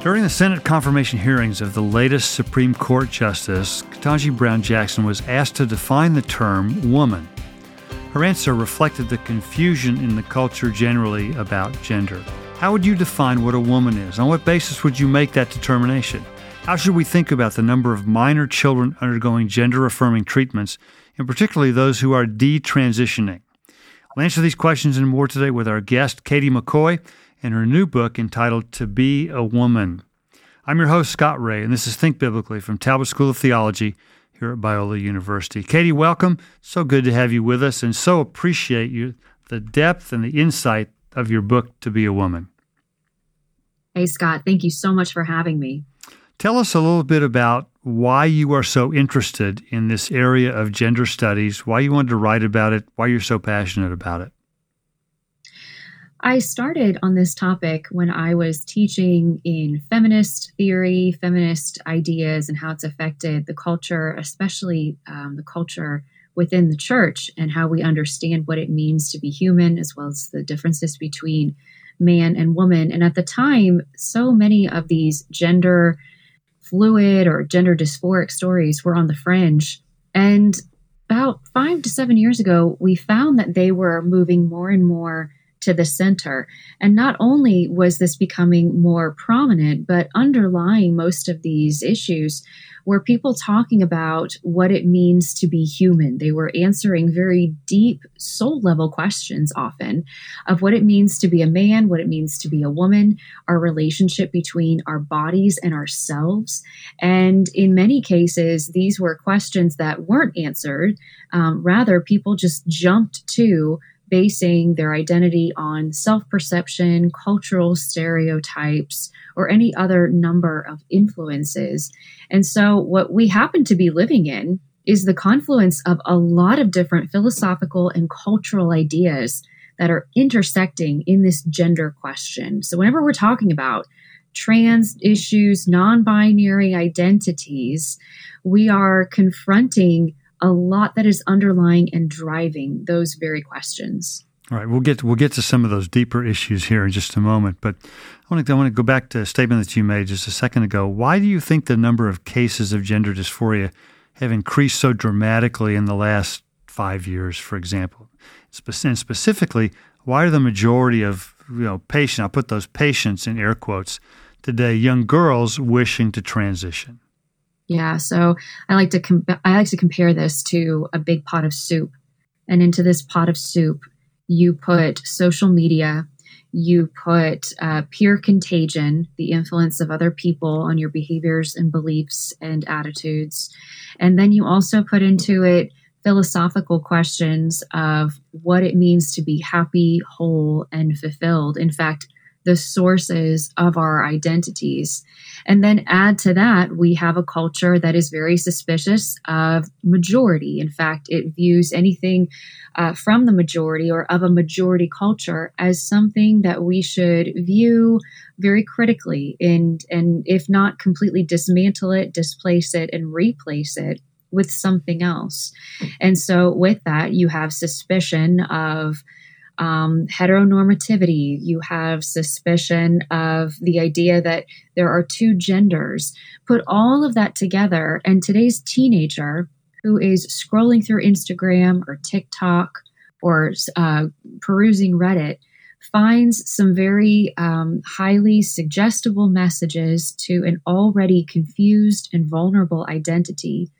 During the Senate confirmation hearings of the latest Supreme Court Justice, Ketanji Brown Jackson was asked to define the term woman. Her answer reflected the confusion in the culture generally about gender. How would you define what a woman is? On what basis would you make that determination? How should we think about the number of minor children undergoing gender affirming treatments, and particularly those who are detransitioning? We'll answer these questions and more today with our guest, Katie McCoy, and her new book entitled To Be a Woman. I'm your host, Scott Rae, and this is Think Biblically from Talbot School of Theology here at Biola University. Katie, welcome. So good to have you with us, and so appreciate you the depth and the insight of your book, To Be a Woman. Hey, Scott, thank you so much for having me. Tell us a little bit about why you are so interested in this area of gender studies, why you wanted to write about it, why you're so passionate about it. I started on this topic when I was teaching in feminist theory, feminist ideas, and how it's affected the culture, especially um, the culture within the church, and how we understand what it means to be human, as well as the differences between man and woman. And at the time, so many of these gender fluid or gender dysphoric stories were on the fringe. And about five to seven years ago, we found that they were moving more and more to the center. And not only was this becoming more prominent, but underlying most of these issues were people talking about what it means to be human. They were answering very deep soul level questions often of what it means to be a man, what it means to be a woman, our relationship between our bodies and ourselves. And in many cases, these were questions that weren't answered. Um, rather, people just jumped to basing their identity on self perception, cultural stereotypes, or any other number of influences. And so, what we happen to be living in is the confluence of a lot of different philosophical and cultural ideas that are intersecting in this gender question. So, whenever we're talking about trans issues, non binary identities, we are confronting a lot that is underlying and driving those very questions. All right, we'll get we'll get to some of those deeper issues here in just a moment. But I want to I want to go back to a statement that you made just a second ago. Why do you think the number of cases of gender dysphoria have increased so dramatically in the last five years, for example? And specifically, why are the majority of you know patients? I'll put those patients in air quotes today, young girls wishing to transition. Yeah, so I like to com- I like to compare this to a big pot of soup, and into this pot of soup, you put social media, you put uh, peer contagion, the influence of other people on your behaviors and beliefs and attitudes, and then you also put into it philosophical questions of what it means to be happy, whole, and fulfilled. In fact, the sources of our identities. And then add to that, we have a culture that is very suspicious of majority. In fact, it views anything uh, from the majority or of a majority culture as something that we should view very critically and, and if not completely dismantle it, displace it, and replace it with something else. And so, with that, you have suspicion of um, heteronormativity, you have suspicion of the idea that there are two genders. Put all of that together, and today's teenager who is scrolling through Instagram or TikTok or uh, perusing Reddit finds some very um, highly suggestible messages to an already confused and vulnerable identity,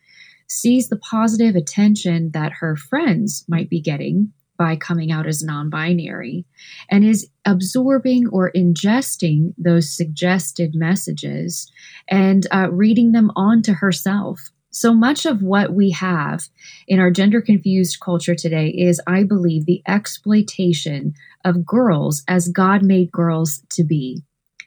sees the positive attention that her friends might be getting by coming out as non binary and is absorbing or ingesting those suggested messages and uh, reading them onto herself. So much of what we have in our gender confused culture today is, I believe, the exploitation of girls as God made girls to be.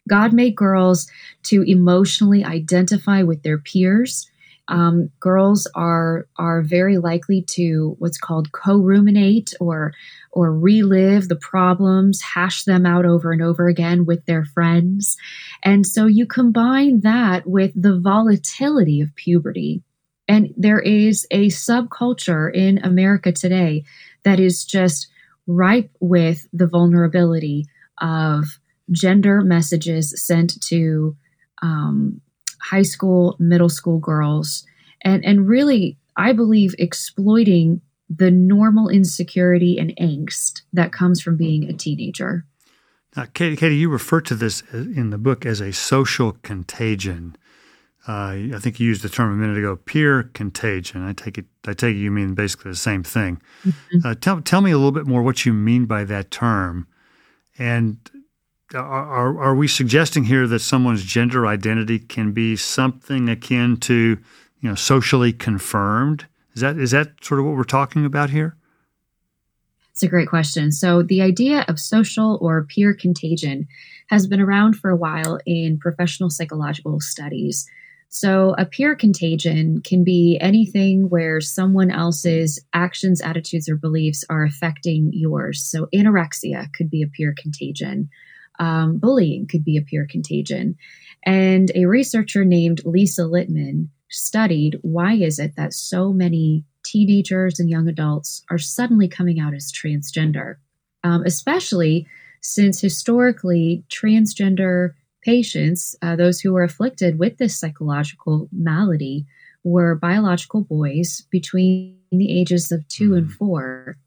God made girls to emotionally identify with their peers, um, girls are are very likely to what's called co-ruminate or or relive the problems, hash them out over and over again with their friends, and so you combine that with the volatility of puberty, and there is a subculture in America today that is just ripe with the vulnerability of gender messages sent to um, high school, middle school girls, and and really, I believe exploiting the normal insecurity and angst that comes from being a teenager. Now, Katie, Katie, you refer to this in the book as a social contagion. Uh, I think you used the term a minute ago, peer contagion. I take it. I take it you mean basically the same thing. Mm-hmm. Uh, tell tell me a little bit more what you mean by that term, and are, are we suggesting here that someone's gender identity can be something akin to, you know, socially confirmed? Is that is that sort of what we're talking about here? It's a great question. So the idea of social or peer contagion has been around for a while in professional psychological studies. So, a peer contagion can be anything where someone else's actions, attitudes, or beliefs are affecting yours. So, anorexia could be a peer contagion. Um, bullying could be a peer contagion. And a researcher named Lisa Littman studied why is it that so many teenagers and young adults are suddenly coming out as transgender, um, especially since historically transgender patients, uh, those who were afflicted with this psychological malady, were biological boys between the ages of two and hmm. four.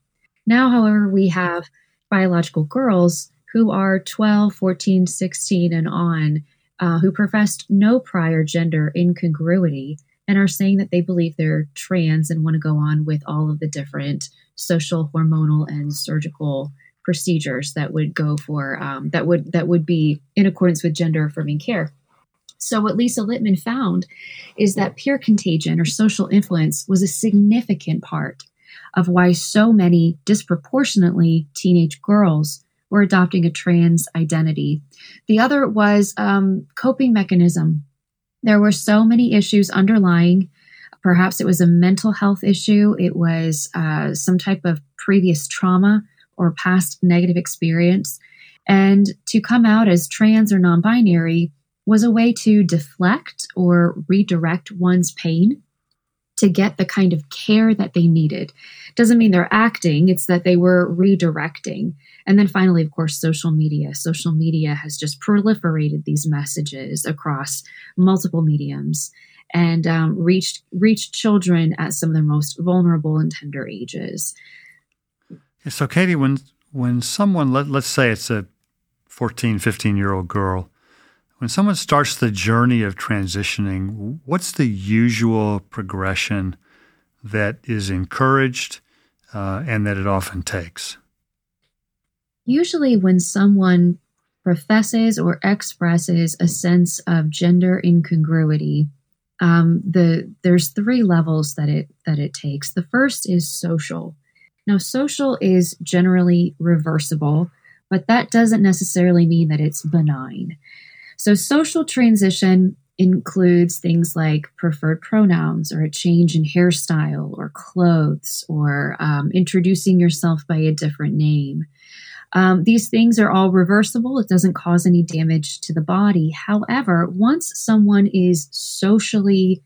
Now, however, we have biological girls who are 12, 14, 16, and on, uh, who professed no prior gender incongruity and are saying that they believe they're trans and want to go on with all of the different social, hormonal, and surgical procedures that would go for um, that would that would be in accordance with gender affirming care. So what Lisa Littman found is that peer contagion or social influence was a significant part of why so many disproportionately teenage girls were adopting a trans identity. The other was um, coping mechanism. There were so many issues underlying. Perhaps it was a mental health issue. It was uh, some type of previous trauma or past negative experience. And to come out as trans or non binary was a way to deflect or redirect one's pain to get the kind of care that they needed. Doesn't mean they're acting, it's that they were redirecting. And then finally, of course, social media. Social media has just proliferated these messages across multiple mediums and um, reached reached children at some of their most vulnerable and tender ages. So, Katie, when when someone let, let's say it's a 14, 15 year old girl when someone starts the journey of transitioning, what's the usual progression that is encouraged uh, and that it often takes? Usually, when someone professes or expresses a sense of gender incongruity, um, the there's three levels that it that it takes. The first is social. Now, social is generally reversible, but that doesn't necessarily mean that it's benign. So, social transition includes things like preferred pronouns or a change in hairstyle or clothes or um, introducing yourself by a different name. Um, these things are all reversible. It doesn't cause any damage to the body. However, once someone is socially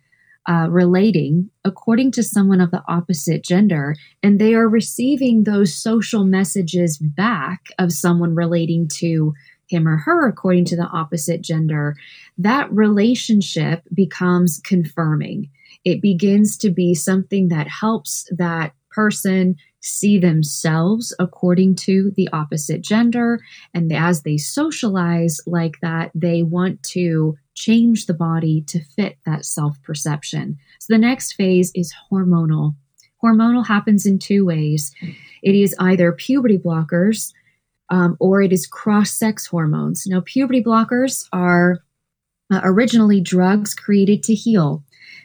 uh, relating according to someone of the opposite gender, and they are receiving those social messages back of someone relating to him or her according to the opposite gender, that relationship becomes confirming. It begins to be something that helps that person see themselves according to the opposite gender. And as they socialize like that, they want to change the body to fit that self perception. So the next phase is hormonal. Hormonal happens in two ways it is either puberty blockers um, or it is cross sex hormones. Now, puberty blockers are uh, originally drugs created to heal.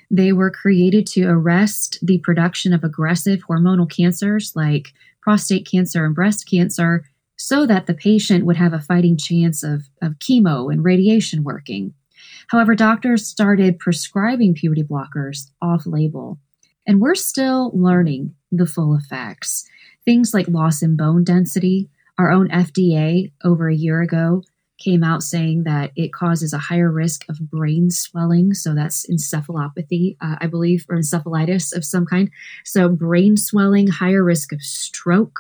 They were created to arrest the production of aggressive hormonal cancers like prostate cancer and breast cancer so that the patient would have a fighting chance of, of chemo and radiation working. However, doctors started prescribing puberty blockers off label, and we're still learning the full effects. Things like loss in bone density, our own FDA over a year ago came out saying that it causes a higher risk of brain swelling. So that's encephalopathy, uh, I believe, or encephalitis of some kind. So brain swelling, higher risk of stroke,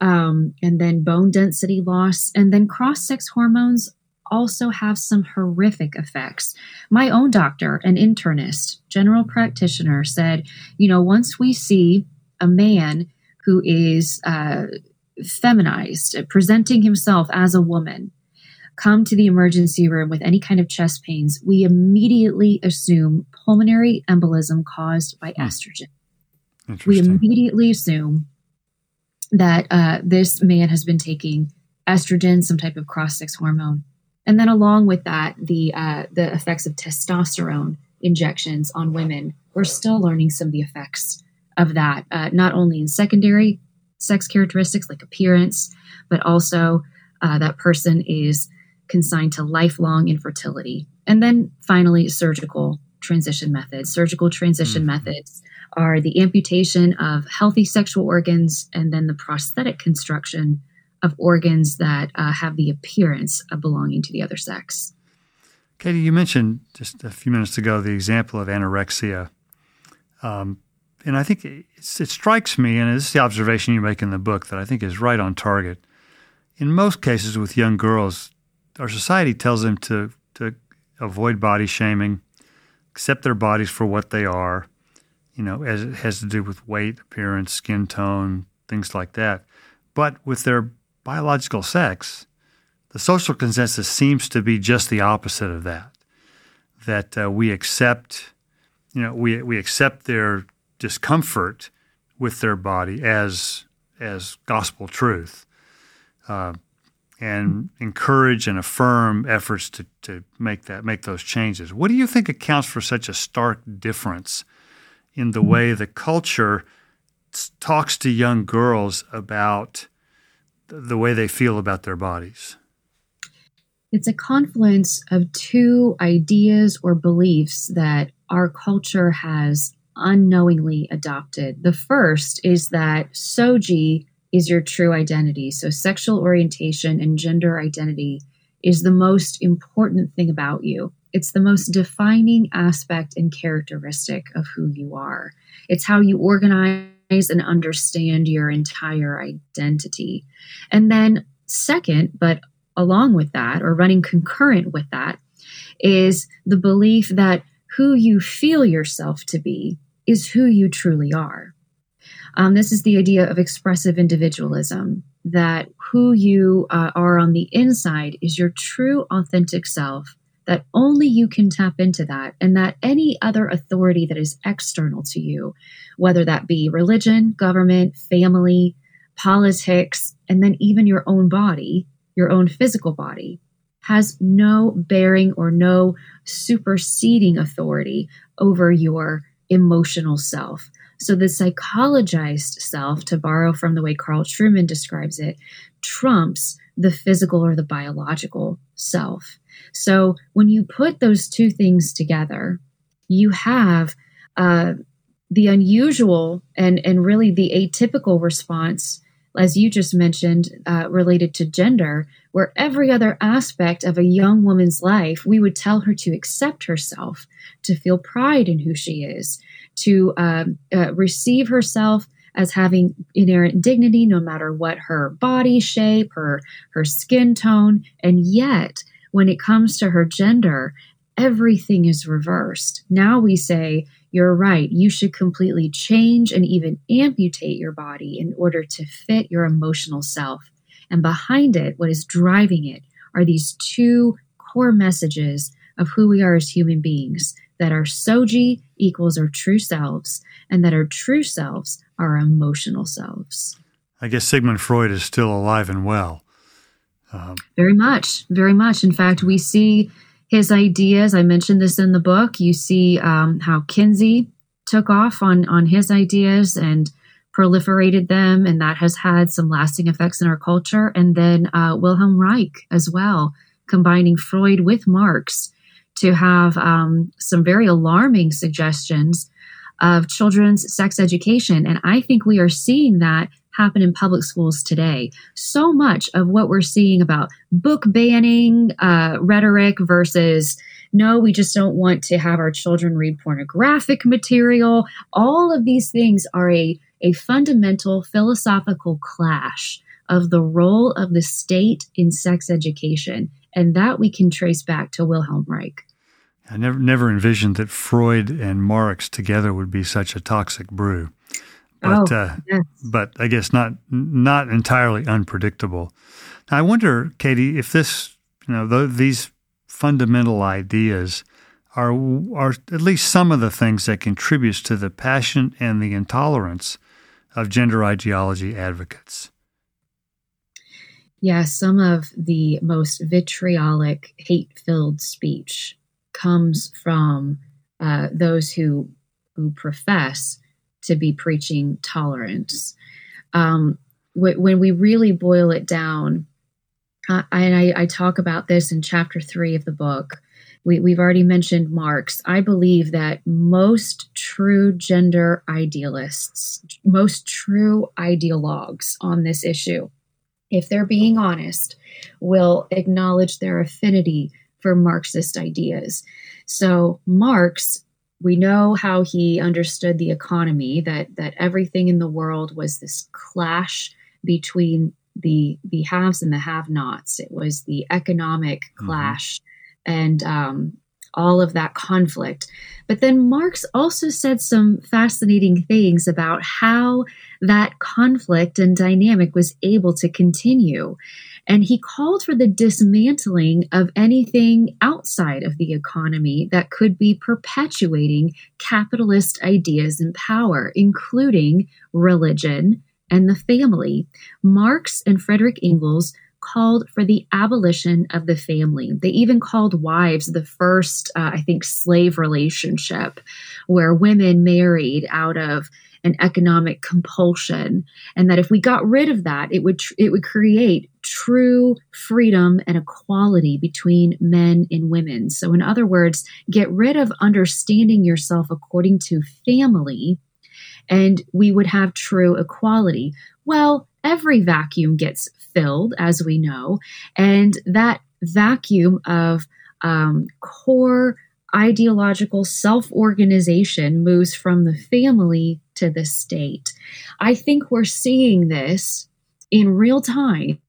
um, and then bone density loss, and then cross sex hormones also have some horrific effects. My own doctor, an internist, general practitioner, said, you know, once we see a man who is uh, feminized, presenting himself as a woman, come to the emergency room with any kind of chest pains, we immediately assume pulmonary embolism caused by hmm. estrogen. We immediately assume that uh, this man has been taking estrogen, some type of cross-sex hormone, and then along with that, the uh, the effects of testosterone injections on women. We're still learning some of the effects of that, uh, not only in secondary sex characteristics like appearance, but also uh, that person is consigned to lifelong infertility. And then finally, surgical transition methods. Surgical transition mm-hmm. methods are the amputation of healthy sexual organs and then the prosthetic construction of organs that uh, have the appearance of belonging to the other sex. Katie, you mentioned just a few minutes ago the example of anorexia. Um, and I think it strikes me, and this is the observation you make in the book that I think is right on target. In most cases with young girls, our society tells them to, to avoid body shaming, accept their bodies for what they are, you know, as it has to do with weight, appearance, skin tone, things like that. But with their biological sex, the social consensus seems to be just the opposite of that. That uh, we accept, you know, we, we accept their discomfort with their body as as gospel truth, uh, and encourage and affirm efforts to, to make that make those changes. What do you think accounts for such a stark difference in the way the culture talks to young girls about the way they feel about their bodies? It's a confluence of two ideas or beliefs that our culture has unknowingly adopted. The first is that SOGI is your true identity. So, sexual orientation and gender identity is the most important thing about you. It's the most defining aspect and characteristic of who you are. It's how you organize and understand your entire identity. And then, second, but along with that, or running concurrent with that, is the belief that who you feel yourself to be is who you truly are. Um, this is the idea of expressive individualism that who you uh, are on the inside is your true, authentic self, that only you can tap into that, and that any other authority that is external to you, whether that be religion, government, family, politics, and then even your own body, your own physical body, has no bearing or no superseding authority over your emotional self. So the psychologized self, to borrow from the way Carl Trueman describes it, trumps the physical or the biological self. So when you put those two things together, you have uh, the unusual and, and really the atypical response, as you just mentioned, uh, related to gender, where every other aspect of a young woman's life, we would tell her to accept herself, to feel pride in who she is, to um, uh, receive herself as having inherent dignity no matter what her body shape her her skin tone. And yet when it comes to her gender everything is reversed. Now we say you're right. You should completely change and even amputate your body in order to fit your emotional self and behind it what is driving it are these two core messages of who we are as human beings that our SOGI equals our true selves and that our true selves are our emotional selves. I guess Sigmund Freud is still alive and well. Um, very much, very much. In fact, we see his ideas. I mentioned this in the book. You see um, how Kinsey took off on on his ideas and proliferated them, and that has had some lasting effects in our culture. And then uh, Wilhelm Reich as well, combining Freud with Marx to have um, some very alarming suggestions of children's sex education. And I think we are seeing that happen in public schools today. So much of what we're seeing about book banning uh, rhetoric versus no, we just don't want to have our children read pornographic material. All of these things are a, a fundamental philosophical clash of the role of the state in sex education And that we can trace back to Wilhelm Reich. I never never envisioned that Freud and Marx together would be such a toxic brew. But oh, uh, yes. but I guess not not entirely unpredictable. Now, I wonder, Katie, if this you know th- these fundamental ideas are are at least some of the things that contributes to the passion and the intolerance of gender ideology advocates. Yeah, some of the most vitriolic, hate filled speech comes from uh, those who, who profess to be preaching tolerance. Um, w- when we really boil it down, uh, and I, I talk about this in chapter three of the book, we, we've already mentioned Marx. I believe that most true gender idealists, most true ideologues on this issue, if they're being honest, will acknowledge their affinity for Marxist ideas. So, Marx, we know how he understood the economy, that, that everything in the world was this clash between the, the haves and the have nots. It was the economic mm-hmm. clash and um, all of that conflict. But then Marx also said some fascinating things about how that conflict and dynamic was able to continue. And he called for the dismantling of anything outside of the economy that could be perpetuating capitalist ideas and power, including religion and the family. Marx and Frederick Engels called for the abolition of the family. They even called wives the first, uh, I think, slave relationship where women married out of an economic compulsion and that if we got rid of that it would tr- it would create true freedom and equality between men and women so in other words get rid of understanding yourself according to family and we would have true equality well every vacuum gets filled, as we know, and that vacuum of um, core ideological self organization moves from the family to the state. I think we're seeing this in real time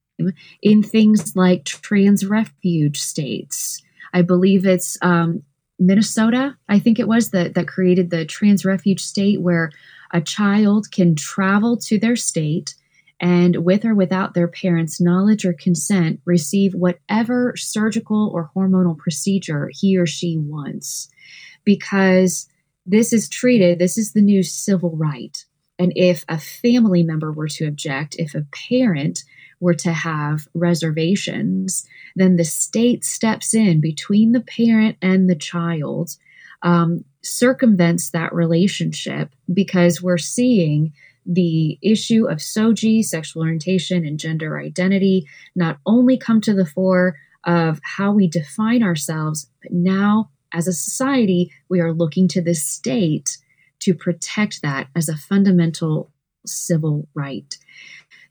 in things like trans refuge states. I believe it's um, Minnesota, I think it was, that, that created the trans refuge state where a child can travel to their state and with or without their parents' knowledge or consent, receive whatever surgical or hormonal procedure he or she wants. Because this is treated, this is the new civil right. And if a family member were to object, if a parent were to have reservations, then the state steps in between the parent and the child, um, circumvents that relationship because we're seeing the issue of SOGI, sexual orientation, and gender identity not only come to the fore of how we define ourselves, but now as a society, we are looking to the state to protect that as a fundamental civil right.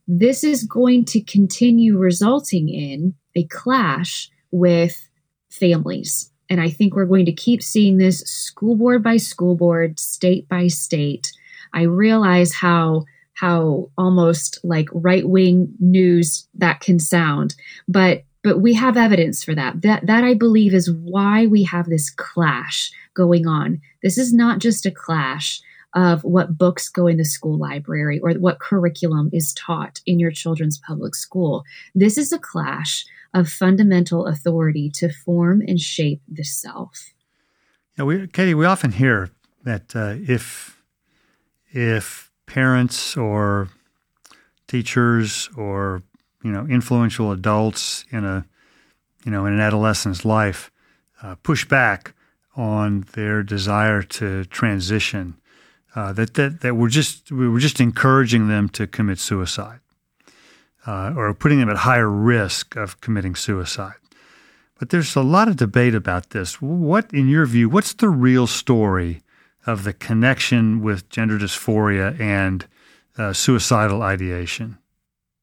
This is going to continue resulting in a clash with families. And I think we're going to keep seeing this school board by school board, state by state, I realize how how almost like right wing news that can sound, but but we have evidence for that. That that I believe is why we have this clash going on. This is not just a clash of what books go in the school library or what curriculum is taught in your children's public school. This is a clash of fundamental authority to form and shape the self. Yeah, we, Katie, we often hear that uh, if if parents or teachers or you know influential adults in a you know in an adolescent's life uh, push back on their desire to transition uh, that, that that we're just we were just encouraging them to commit suicide uh, or putting them at higher risk of committing suicide. But there's a lot of debate about this. What in your view what's the real story of the connection with gender dysphoria and uh, suicidal ideation.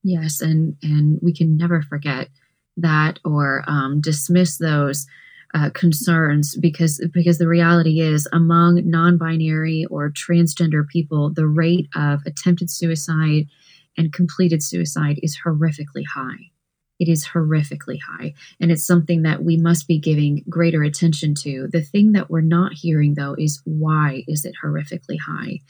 Yes, and and we can never forget that or um, dismiss those uh, concerns because because the reality is among non-binary or transgender people, the rate of attempted suicide and completed suicide is horrifically high. It is horrifically high. And it's something that we must be giving greater attention to. The thing that we're not hearing, though, is why is it horrifically high?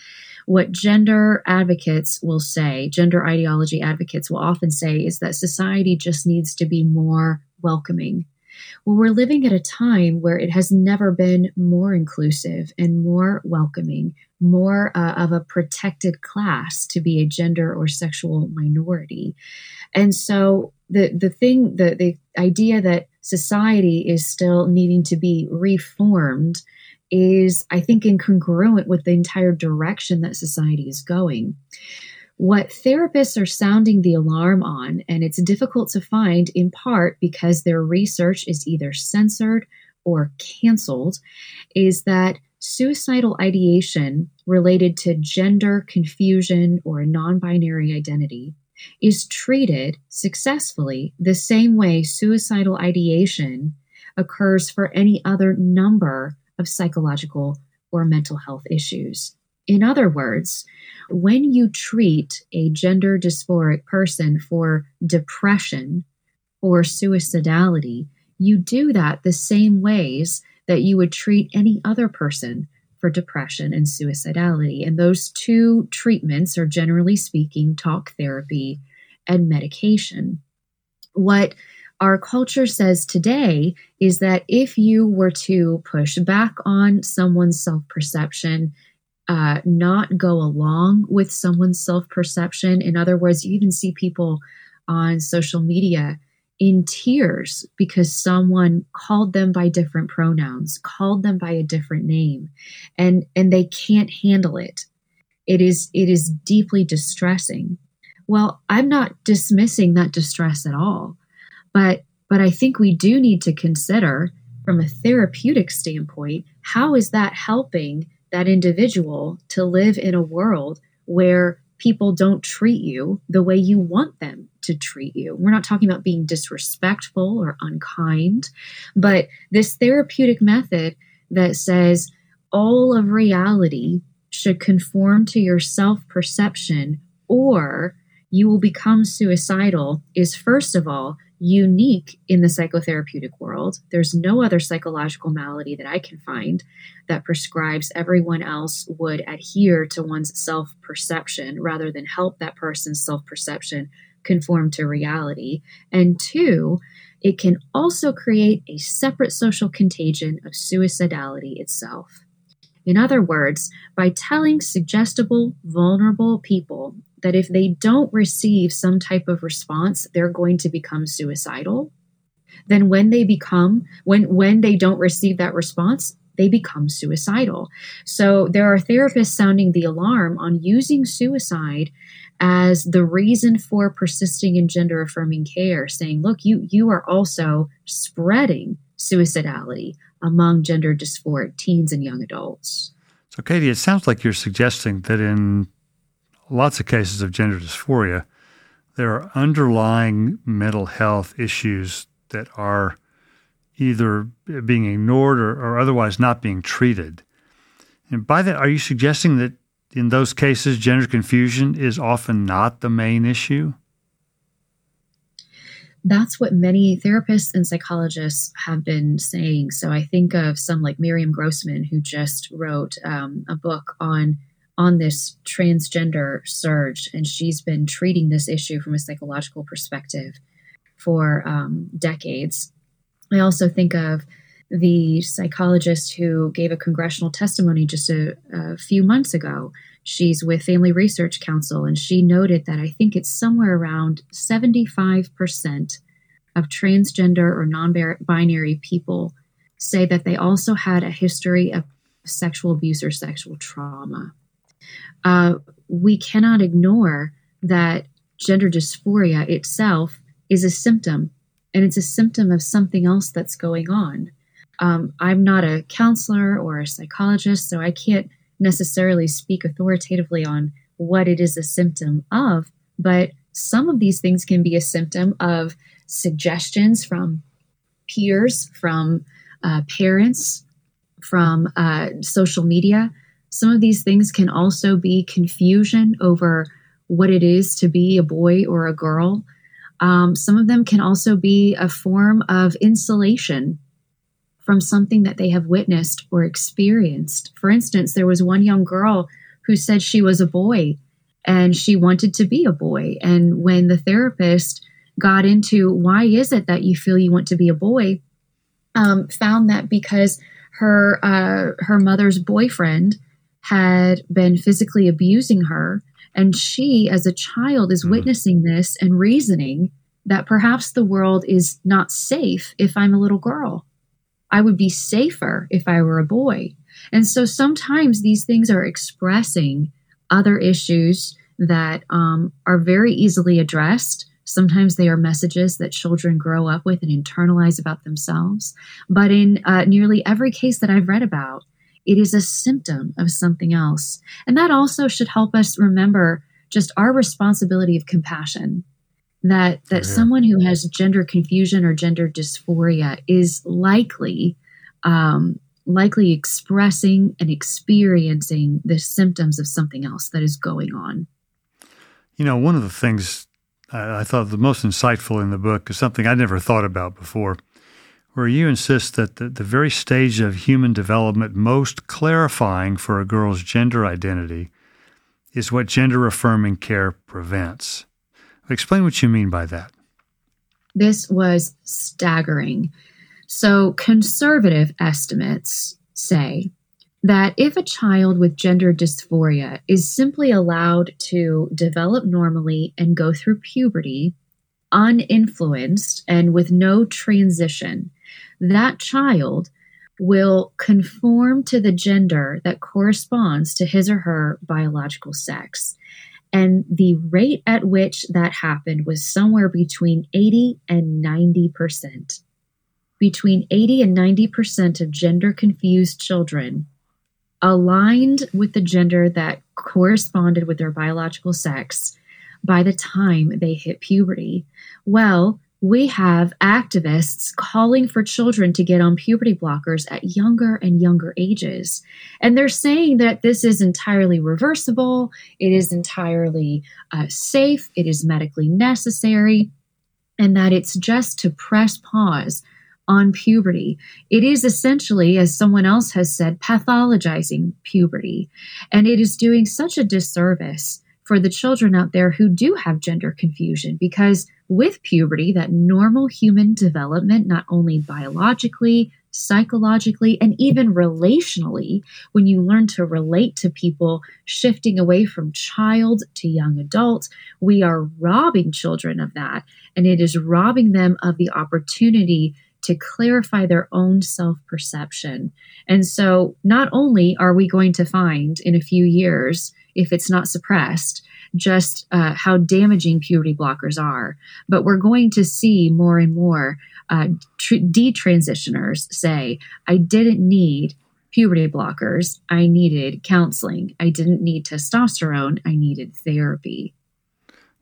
What gender advocates will say, gender ideology advocates will often say, is that society just needs to be more welcoming. Well, we're living at a time where it has never been more inclusive and more welcoming, more uh, of a protected class to be a gender or sexual minority. And so the the thing the the idea that society is still needing to be reformed is i think incongruent with the entire direction that society is going. What therapists are sounding the alarm on and it's difficult to find in part because their research is either censored or canceled is that suicidal ideation related to gender confusion or non-binary identity is treated successfully the same way suicidal ideation occurs for any other number of psychological or mental health issues. In other words, when you treat a gender dysphoric person for depression or suicidality, you do that the same ways that you would treat any other person for depression and suicidality. And those two treatments are generally speaking talk therapy and medication. What our culture says today is that if you were to push back on someone's self perception, uh, not go along with someone's self perception, in other words, you even see people on social media in tears because someone called them by different pronouns, called them by a different name, and and they can't handle it. It is it is deeply distressing. Well, I'm not dismissing that distress at all, but but I think we do need to consider from a therapeutic standpoint, how is that helping that individual to live in a world where people don't treat you the way you want them to treat you. We're not talking about being disrespectful or unkind, but this therapeutic method that says all of reality should conform to your self perception or you will become suicidal is first of all unique in the psychotherapeutic world. There's no other psychological malady that I can find that prescribes everyone else would adhere to one's self perception rather than help that person's self perception conform to reality. And two, it can also create a separate social contagion of suicidality itself. In other words, by telling suggestible, vulnerable people that if they don't receive some type of response, they're going to become suicidal, then when they become, when, when they don't receive that response, they become suicidal. So there are therapists sounding the alarm on using suicide as the reason for persisting in gender affirming care, saying, look, you, you are also spreading suicidality among gender dysphoric teens and young adults. So, Katie, it sounds like you're suggesting that in lots of cases of gender dysphoria, there are underlying mental health issues that are either being ignored or, or otherwise not being treated. And by that, are you suggesting that in those cases, gender confusion is often not the main issue? that's what many therapists and psychologists have been saying. So I think of some like Miriam Grossman, who just wrote um, a book on on this transgender surge, and she's been treating this issue from a psychological perspective for um, decades. I also think of the psychologist who gave a congressional testimony just a, a few months ago. She's with Family Research Council, and she noted that I think it's somewhere around 75% of transgender or non binary people say that they also had a history of sexual abuse or sexual trauma. Uh, we cannot ignore that gender dysphoria itself is a symptom, and it's a symptom of something else that's going on. Um, I'm not a counselor or a psychologist, so I can't necessarily speak authoritatively on what it is a symptom of, but some of these things can be a symptom of suggestions from peers, from uh, parents, from uh, social media. Some of these things can also be confusion over what it is to be a boy or a girl. Um, some of them can also be a form of insulation from something that they have witnessed or experienced. For instance, there was one young girl who said she was a boy and she wanted to be a boy. And when the therapist got into why is it that you feel you want to be a boy, um, found that because her uh, her mother's boyfriend had been physically abusing her, and she, as a child, is mm-hmm. witnessing this and reasoning that perhaps the world is not safe if I'm a little girl. I would be safer if I were a boy. And so sometimes these things are expressing other issues that um, are very easily addressed. Sometimes they are messages that children grow up with and internalize about themselves. But in uh, nearly every case that I've read about, it is a symptom of something else. And that also should help us remember just our responsibility of compassion that that yeah. someone who has gender confusion or gender dysphoria is likely um, likely expressing and experiencing the symptoms of something else that is going on. You know, one of the things I, I thought the most insightful in the book is something I never thought about before, where you insist that the, the very stage of human development most clarifying for a girl's gender identity is what gender affirming care prevents. Explain what you mean by that. This was staggering. So, conservative estimates say that if a child with gender dysphoria is simply allowed to develop normally and go through puberty, uninfluenced and with no transition, that child will conform to the gender that corresponds to his or her biological sex. And the rate at which that happened was somewhere between 80 and 90%. Between 80 and 90% of gender confused children aligned with the gender that corresponded with their biological sex by the time they hit puberty. Well, we have activists calling for children to get on puberty blockers at younger and younger ages. And they're saying that this is entirely reversible, it is entirely uh, safe, it is medically necessary, and that it's just to press pause on puberty. It is essentially, as someone else has said, pathologizing puberty. And it is doing such a disservice for the children out there who do have gender confusion because with puberty, that normal human development, not only biologically, psychologically, and even relationally, when you learn to relate to people, shifting away from child to young adult, we are robbing children of that. And it is robbing them of the opportunity to clarify their own self perception. And so, not only are we going to find in a few years if it's not suppressed, just uh, how damaging puberty blockers are. But we're going to see more and more uh, tr- detransitioners say, I didn't need puberty blockers. I needed counseling. I didn't need testosterone. I needed therapy.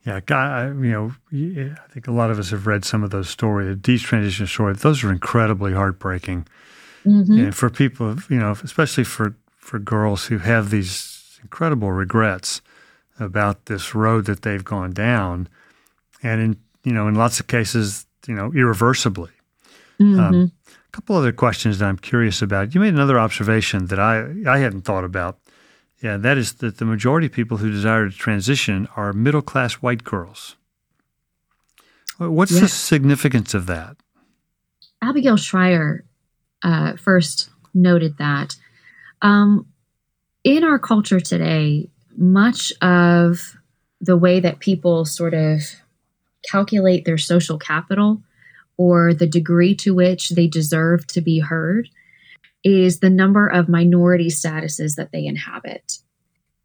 Yeah, I, you know, I think a lot of us have read some of those stories, the detransition stories. Those are incredibly heartbreaking, mm-hmm. and for people, you know, especially for for girls who have these incredible regrets about this road that they've gone down, and in you know in lots of cases, you know, irreversibly. Mm-hmm. Um, a couple other questions that I'm curious about. You made another observation that I I hadn't thought about. Yeah, that is that the majority of people who desire to transition are middle class white girls. What's yeah. the significance of that? Abigail Shrier uh, first noted that. Um, in our culture today, much of the way that people sort of calculate their social capital or the degree to which they deserve to be heard is the number of minority statuses that they inhabit.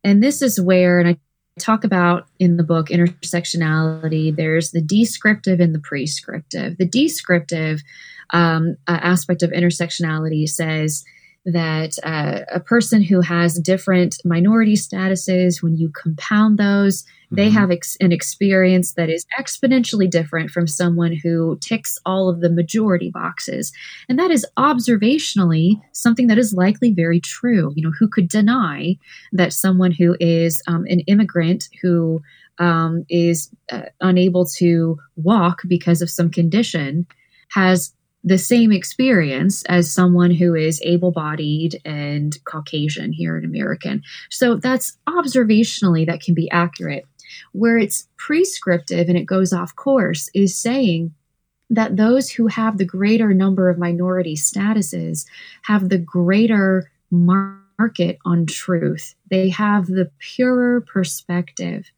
And this is where, and I talk about in the book intersectionality, there's the descriptive and the prescriptive. The descriptive um, aspect of intersectionality says, that uh, a person who has different minority statuses, when you compound those, mm-hmm. they have ex- an experience that is exponentially different from someone who ticks all of the majority boxes. And that is observationally something that is likely very true. You know, who could deny that someone who is um, an immigrant who um, is uh, unable to walk because of some condition has the same experience as someone who is able bodied and Caucasian here in American. So that's observationally that can be accurate. Where it's prescriptive and it goes off course is saying that those who have the greater number of minority statuses have the greater market on truth. They have the purer perspective.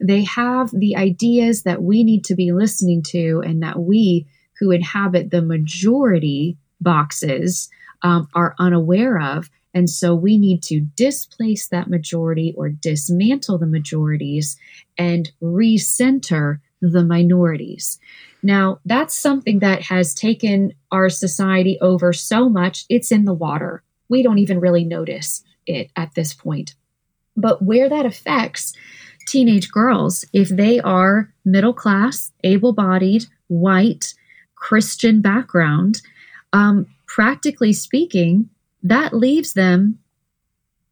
They have the ideas that we need to be listening to and that we who inhabit the majority boxes um, are unaware of. And so we need to displace that majority or dismantle the majorities and recenter the minorities. Now, that's something that has taken our society over so much, it's in the water. We don't even really notice it at this point. But where that affects teenage girls, if they are middle class, able bodied, white, Christian background, um, practically speaking, that leaves them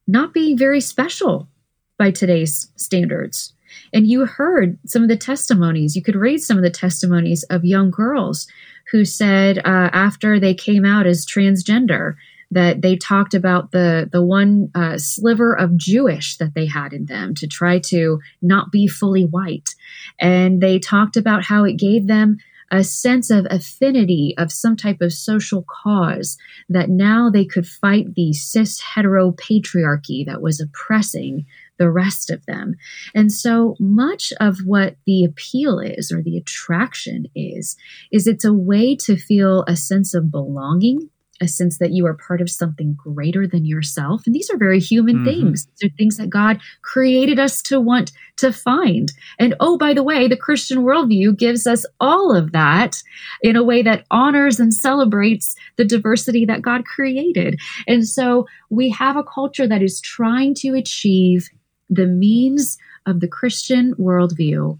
not being very special by today's standards. And you heard some of the testimonies. You could read some of the testimonies of young girls who said uh, after they came out as transgender that they talked about the the one uh, sliver of Jewish that they had in them to try to not be fully white, and they talked about how it gave them a sense of affinity of some type of social cause that now they could fight the cis hetero patriarchy that was oppressing the rest of them. And so much of what the appeal is or the attraction is, is it's a way to feel a sense of belonging a sense that you are part of something greater than yourself. And these are very human mm-hmm. things. These are things that God created us to want to find. And oh, by the way, the Christian worldview gives us all of that in a way that honors and celebrates the diversity that God created. And so we have a culture that is trying to achieve the means of the Christian worldview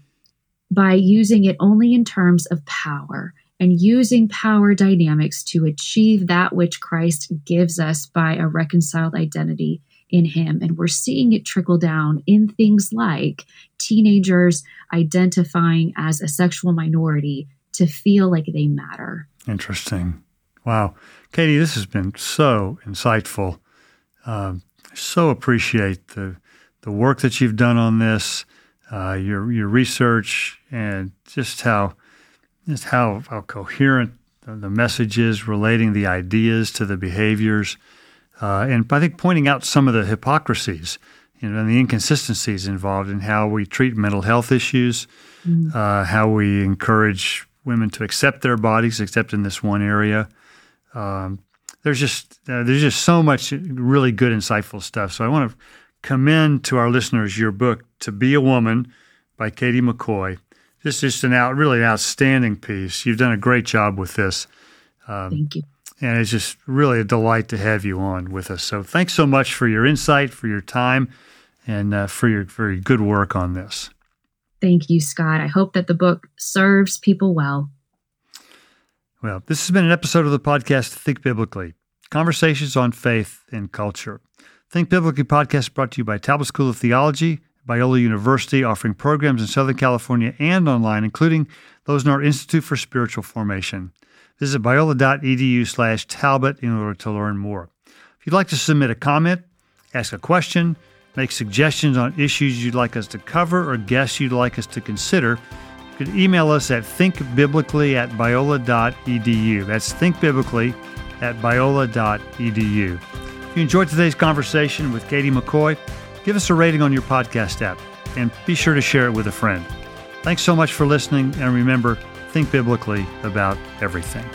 by using it only in terms of power and using power dynamics to achieve that which Christ gives us by a reconciled identity in Him. And we're seeing it trickle down in things like teenagers identifying as a sexual minority to feel like they matter. Interesting. Wow. Katie, this has been so insightful. Um, so appreciate the the work that you've done on this, uh, your your research, and just how just how, how coherent the message is relating the ideas to the behaviors. Uh, and I think pointing out some of the hypocrisies you know, and the inconsistencies involved in how we treat mental health issues, mm. uh, how we encourage women to accept their bodies, except in this one area. Um, there's just uh, there's just so much really good, insightful stuff. So I want to commend to our listeners your book "To Be a Woman" by Katie McCoy. This is just an out, really outstanding piece. You've done a great job with this. Um, Thank you. And it's just really a delight to have you on with us. So thanks so much for your insight, for your time, and uh, for your very good work on this. Thank you, Scott. I hope that the book serves people well. Well, this has been an episode of the podcast Think Biblically Conversations on Faith and Culture. Think Biblically podcast brought to you by Talbot School of Theology Biola University, offering programs in Southern California and online, including those in our Institute for Spiritual Formation. Visit biola.edu slash Talbot in order to learn more. If you'd like to submit a comment, ask a question, make suggestions on issues you'd like us to cover or guests you'd like us to consider, you can email us at thinkbiblically at biola.edu. That's thinkbiblically at biola.edu. If you enjoyed today's conversation with Katie McCoy, give us a rating on your podcast app and be sure to share it with a friend. Thanks so much for listening, and remember, think biblically about everything.